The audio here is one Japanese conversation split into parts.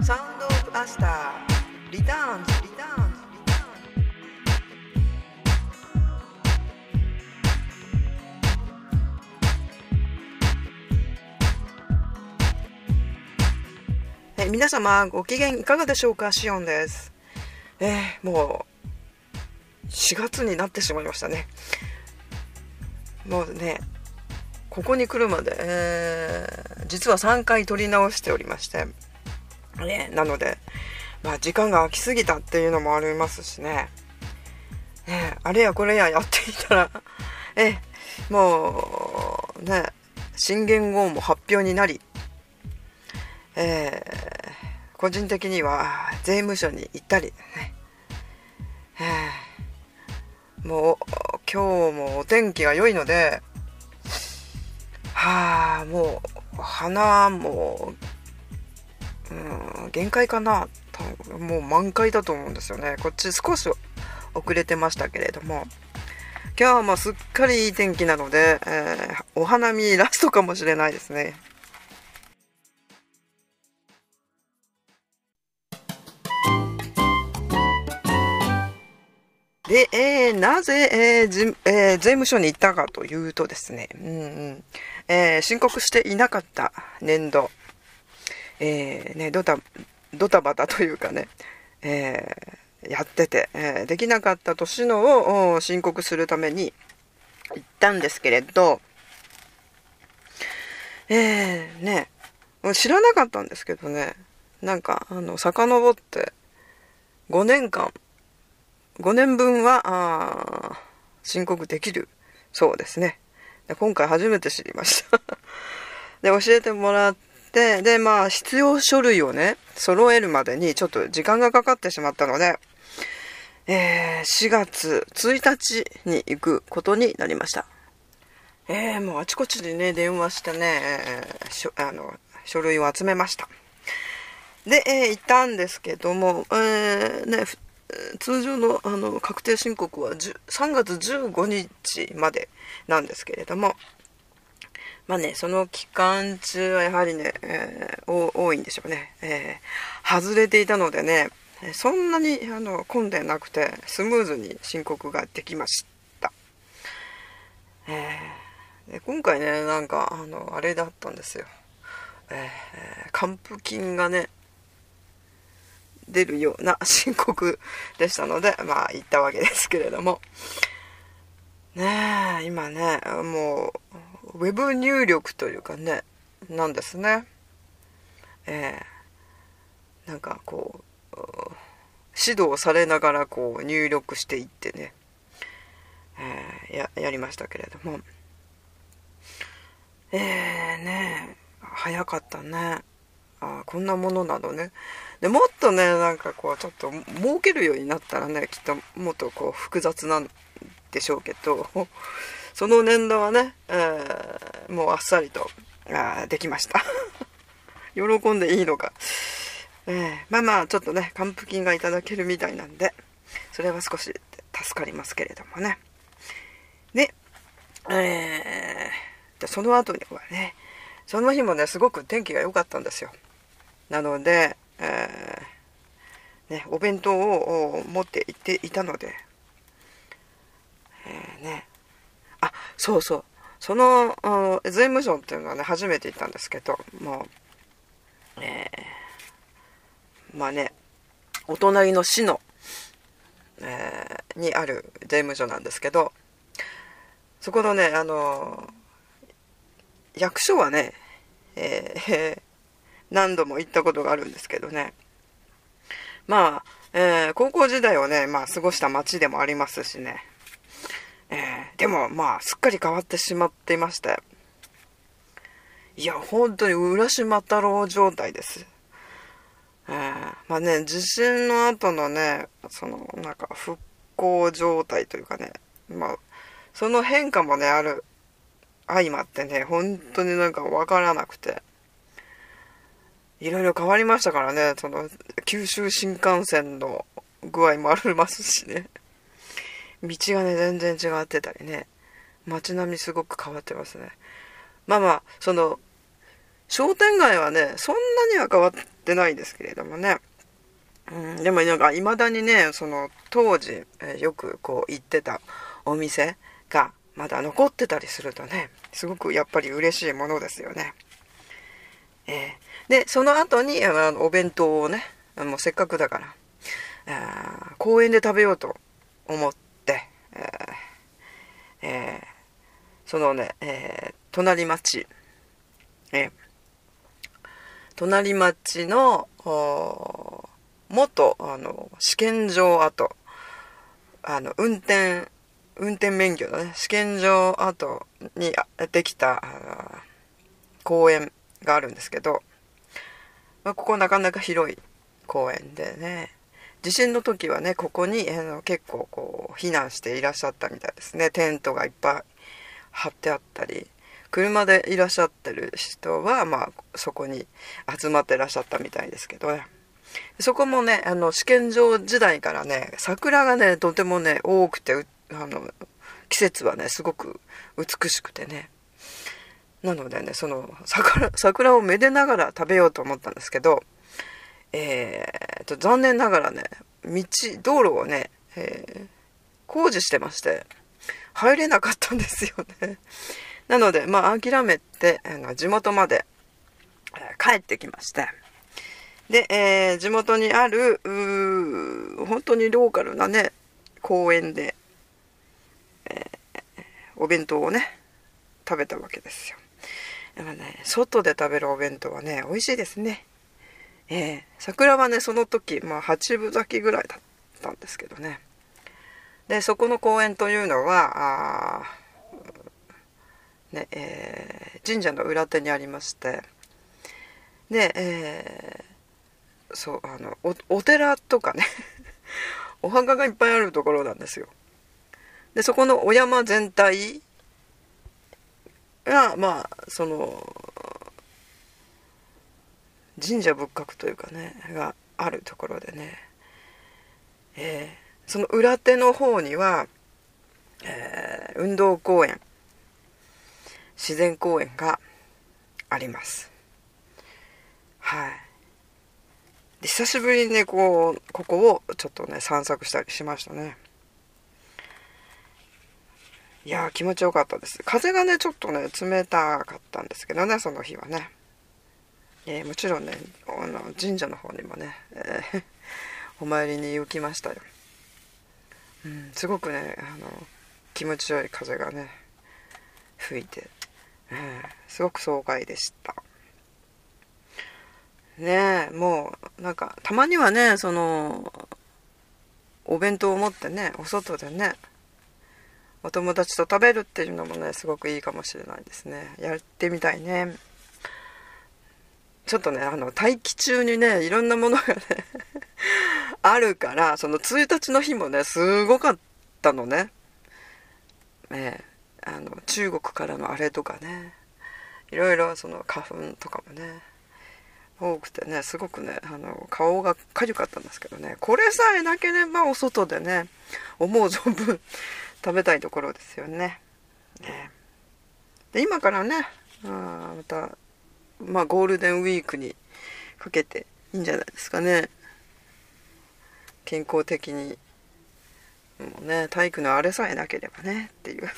Sound of Aster Returns。Returns Returns え皆様ご機嫌いかがでしょうか？シオンです。えーもう4月になってしまいましたね。もうねここに来るまで、えー実は3回撮り直しておりまして、ね、なので、まあ、時間が空きすぎたっていうのもありますしね、ねあれやこれややっていたら、えもうね新元号も発表になり、えー個人的には税務署に行ったりね、えーもう今日もお天気が良いのではあもう花もうん限界かな。もう満開だと思うんですよね。こっち少し遅れてましたけれども。今日はもうすっかりいい天気なので、えーお花見ラストかもしれないですね。で、えーなぜ、えーじえー税務署に行ったかというとですね、うんうん。えー申告していなかった年度、えーね、ドタドタバタというかね、えーやってて、えーできなかった年のを申告するために行ったんですけれど、えーね、知らなかったんですけどね、なんか、あの、遡って、5年間、5年分は、あ申告できるそうですね。で今回初めて知りました。で、教えてもらって、で、まあ、必要書類をね、揃えるまでにちょっと時間がかかってしまったので、えー4月1日に行くことになりました。えー、もうあちこちでね、電話してね、えーしょあの、書類を集めました。で、えー行ったんですけども、えーね、通常のあの確定申告は3月15日までなんですけれども、まあね、その期間中はやはりね、えー多いんでしょうね、えー外れていたのでね、そんなにあの混んでなくて、スムーズに申告ができました。えー今回ね、なんか、あの、あれだったんですよ。えー還付金がね、出るような 申告でしたので、まあ、行ったわけですけれども。ねえ、今ね、もう、ウェブ入力というかね、なんですね。ええなんかこう、指導されながらこう入力していってね、えーや、やりましたけれども。えー、ね早かったね。あこんなものなのね。でもっとね、なんかこう、ちょっと儲けるようになったらね、きっともっとこう、複雑なんでしょうけど、その年度はね、えーもうあっさりと、あできました。喜んでいいのか。えーまあまあ、ちょっとね、還付金がいただけるみたいなんで、それは少し助かりますけれどもね。で、えーその後にはね、その日もね、すごく天気が良かったんですよ。なので、えーね、お弁当を持って行っていたので、えーね、そうそう、その、あ税務署っていうのはね、初めて行ったんですけど、もう、えーまあね、お隣の市の、えーにある税務署なんですけど、そこのね、あの役所はね、えー 何度も行ったことがあるんですけどね。まあ、えー高校時代をね、まあ過ごした街でもありますしね。えーでもまあ、すっかり変わってしまっていまして。いや、本当に浦島太郎状態です。えーまあね、地震の後のね、その、なんか復興状態というかね、まあ、その変化もね、ある、相まってね、本当になんかわからなくて。いろいろ変わりましたからね、その、九州新幹線の具合もありますしね。道がね、全然違ってたりね。街並みすごく変わってますね。まあまあ、その、商店街はね、そんなには変わってないんですけれどもね。うん、でもなんか未だにね、その当時、え、よくこう行ってたお店がまだ残ってたりするとね、すごくやっぱり嬉しいものですよね。えー、で、その後にあのお弁当をね、もうせっかくだから、あ公園で食べようと思って、えーえー、そのね、えー、隣町、えー、隣町の、元、あの、試験場跡、あの、運転、運転免許のね、試験場跡にできた公園があるんですけど、まあ、ここなかなか広い公園でね、地震の時はね、ここにあの結構こう避難していらっしゃったみたいですね。テントがいっぱい張ってあったり、車でいらっしゃってる人は、まあ、そこに集まってらっしゃったみたいですけどね。そこもね、あの、試験場時代からね、桜がね、とてもね、多くて、あの、季節はね、すごく美しくてね。なのでね、その、桜、桜をめでながら食べようと思ったんですけど、えー、と、残念ながらね、道、道路をね、えー、工事してまして、入れなかったんですよね。なので、まあ、諦めて、地元まで、帰ってきまして、で、えー、地元にある、本当にローカルなね、公園で、えー、お弁当をね、食べたわけですよ。でもね、外で食べるお弁当はね、美味しいですね。えー、桜はね、その時、まあ、八分咲きぐらいだったんですけどね。で、そこの公園というのは、ね、えー、神社の裏手にありまして、で、えー、そう、あの、お寺とかね お墓がいっぱいあるところなんですよ。で、そこのお山全体が、まあ、その、神社仏閣というかねがあるところでね、えー、その裏手の方には、えー、運動公園自然公園があります。はい。久しぶりにねこうここをちょっとね散策したりしましたね。いや気持ちよかったです。風がねちょっとね冷たかったんですけどねその日はね。えー、もちろんねあの神社の方にもね、えー、お参りに行きましたよ、うん、すごくねあの気持ちよい風がね吹いて、えー、すごく爽快でした。ねえもうなんかたまにはねそのお弁当を持ってねお外でねお友達と食べるっていうのもねすごくいいかもしれないですね。やってみたいね。ちょっとね、あの、待機中にね、いろんなものがね あるから、その1日の日もね、すごかったのね。え、あの、中国からのあれとかね、いろいろその花粉とかもね、多くてね、すごくね、あの、顔がかゆかったんですけどね、これさえなければお外でね、思う存分 食べたいところですよね。ねで今からね、あまたまあゴールデンウィークにかけていいんじゃないですかね健康的にもうね体育のあれさえなければねっていう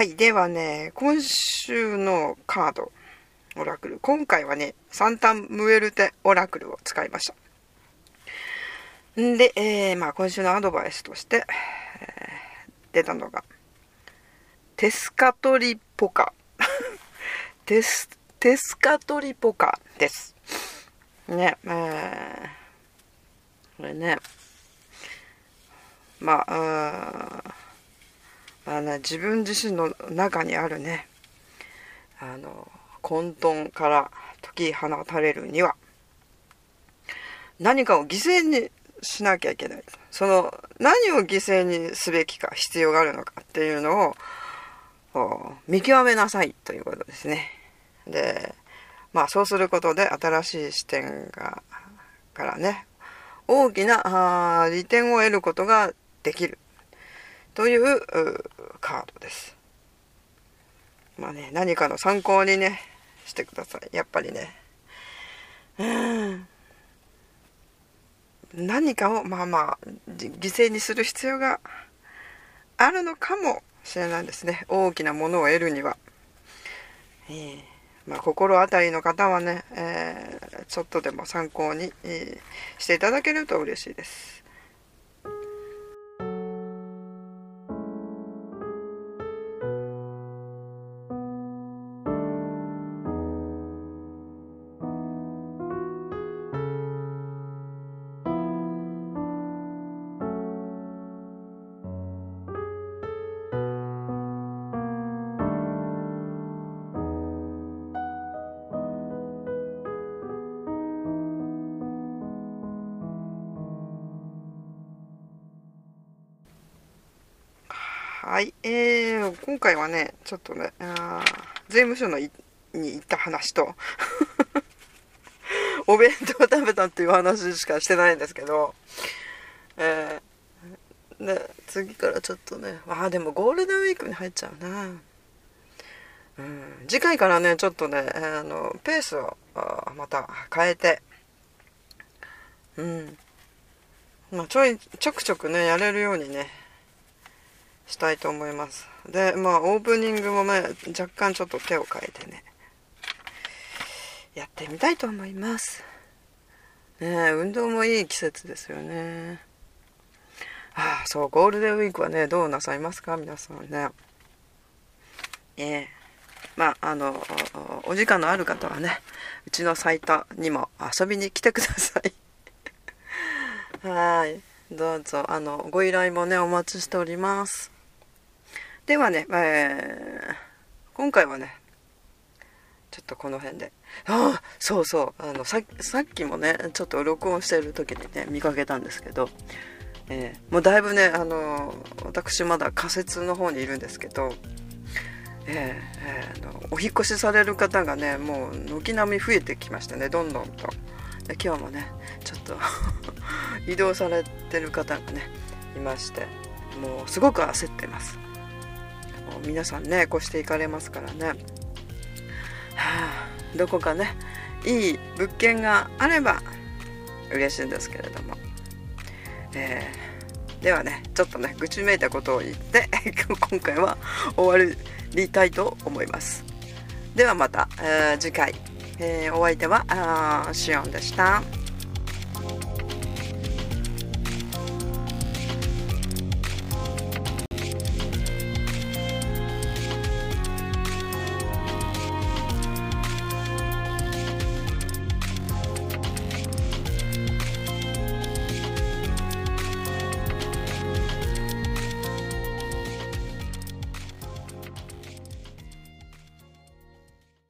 はい。ではね、今週のカード。オラクル。今回はね、サンタンムエルテオラクルを使いました。んで、えー、まあ今週のアドバイスとして、えー、出たのが、テスカトリポカ。テス、テスカトリポカです。ね、えー、これね、まあ、ああね、自分自身の中にあるね、あの、混沌から解き放たれるには、何かを犠牲にしなきゃいけない。その、何を犠牲にすべきか、必要があるのかっていうのを、見極めなさいということですね。で、まあそうすることで新しい視点がからね大きな利点を得ることができるというカードです。まあね何かの参考にねしてください。やっぱりね。うん。何かをまあまあ犠牲にする必要があるのかもしれないですね。大きなものを得るには。えーまあ、心当たりの方はね、えー、ちょっとでも参考に、えー、していただけると嬉しいです。はい、えー、今回はね、ちょっとね、あ税務署のに行った話と お弁当食べたっていう話しかしてないんですけど、えー、ね、次からちょっとね、ああ、でもゴールデンウィークに入っちゃうな。うん、次回からね、ちょっとね、あの、ペースをあまた変えて、うん、まあ、ちょい、ちょくちょくね、やれるようにね、したいと思います。でまあオープニングもね若干ちょっと手を変えてねやってみたいと思います。ね運動もいい季節ですよね。ああそうゴールデンウィークはねどうなさいますか？皆さんね。ええ。まああのお時間のある方はねうちのサイトにも遊びに来てください。はい。どうぞあのご依頼もねお待ちしております。ではね、えー、今回はね、ちょっとこの辺で。ああ、そうそう。あのさ、さっきもね、ちょっと録音してる時にね、見かけたんですけど、えー、もうだいぶね、あの私まだ仮設の方にいるんですけど、えー、えー、のお引越しされる方がね、もう軒並み増えてきましたね、どんどんと。で今日もね、ちょっと 移動されてる方がね、いまして、もうすごく焦ってます。皆さんね越していかれますからね、はあ、どこかねいい物件があれば嬉しいんですけれども、えー、ではねちょっとね愚痴めいたことを言って 今回は終わりたいと思います。ではまた、えー、次回、えー、お相手はシオンでした。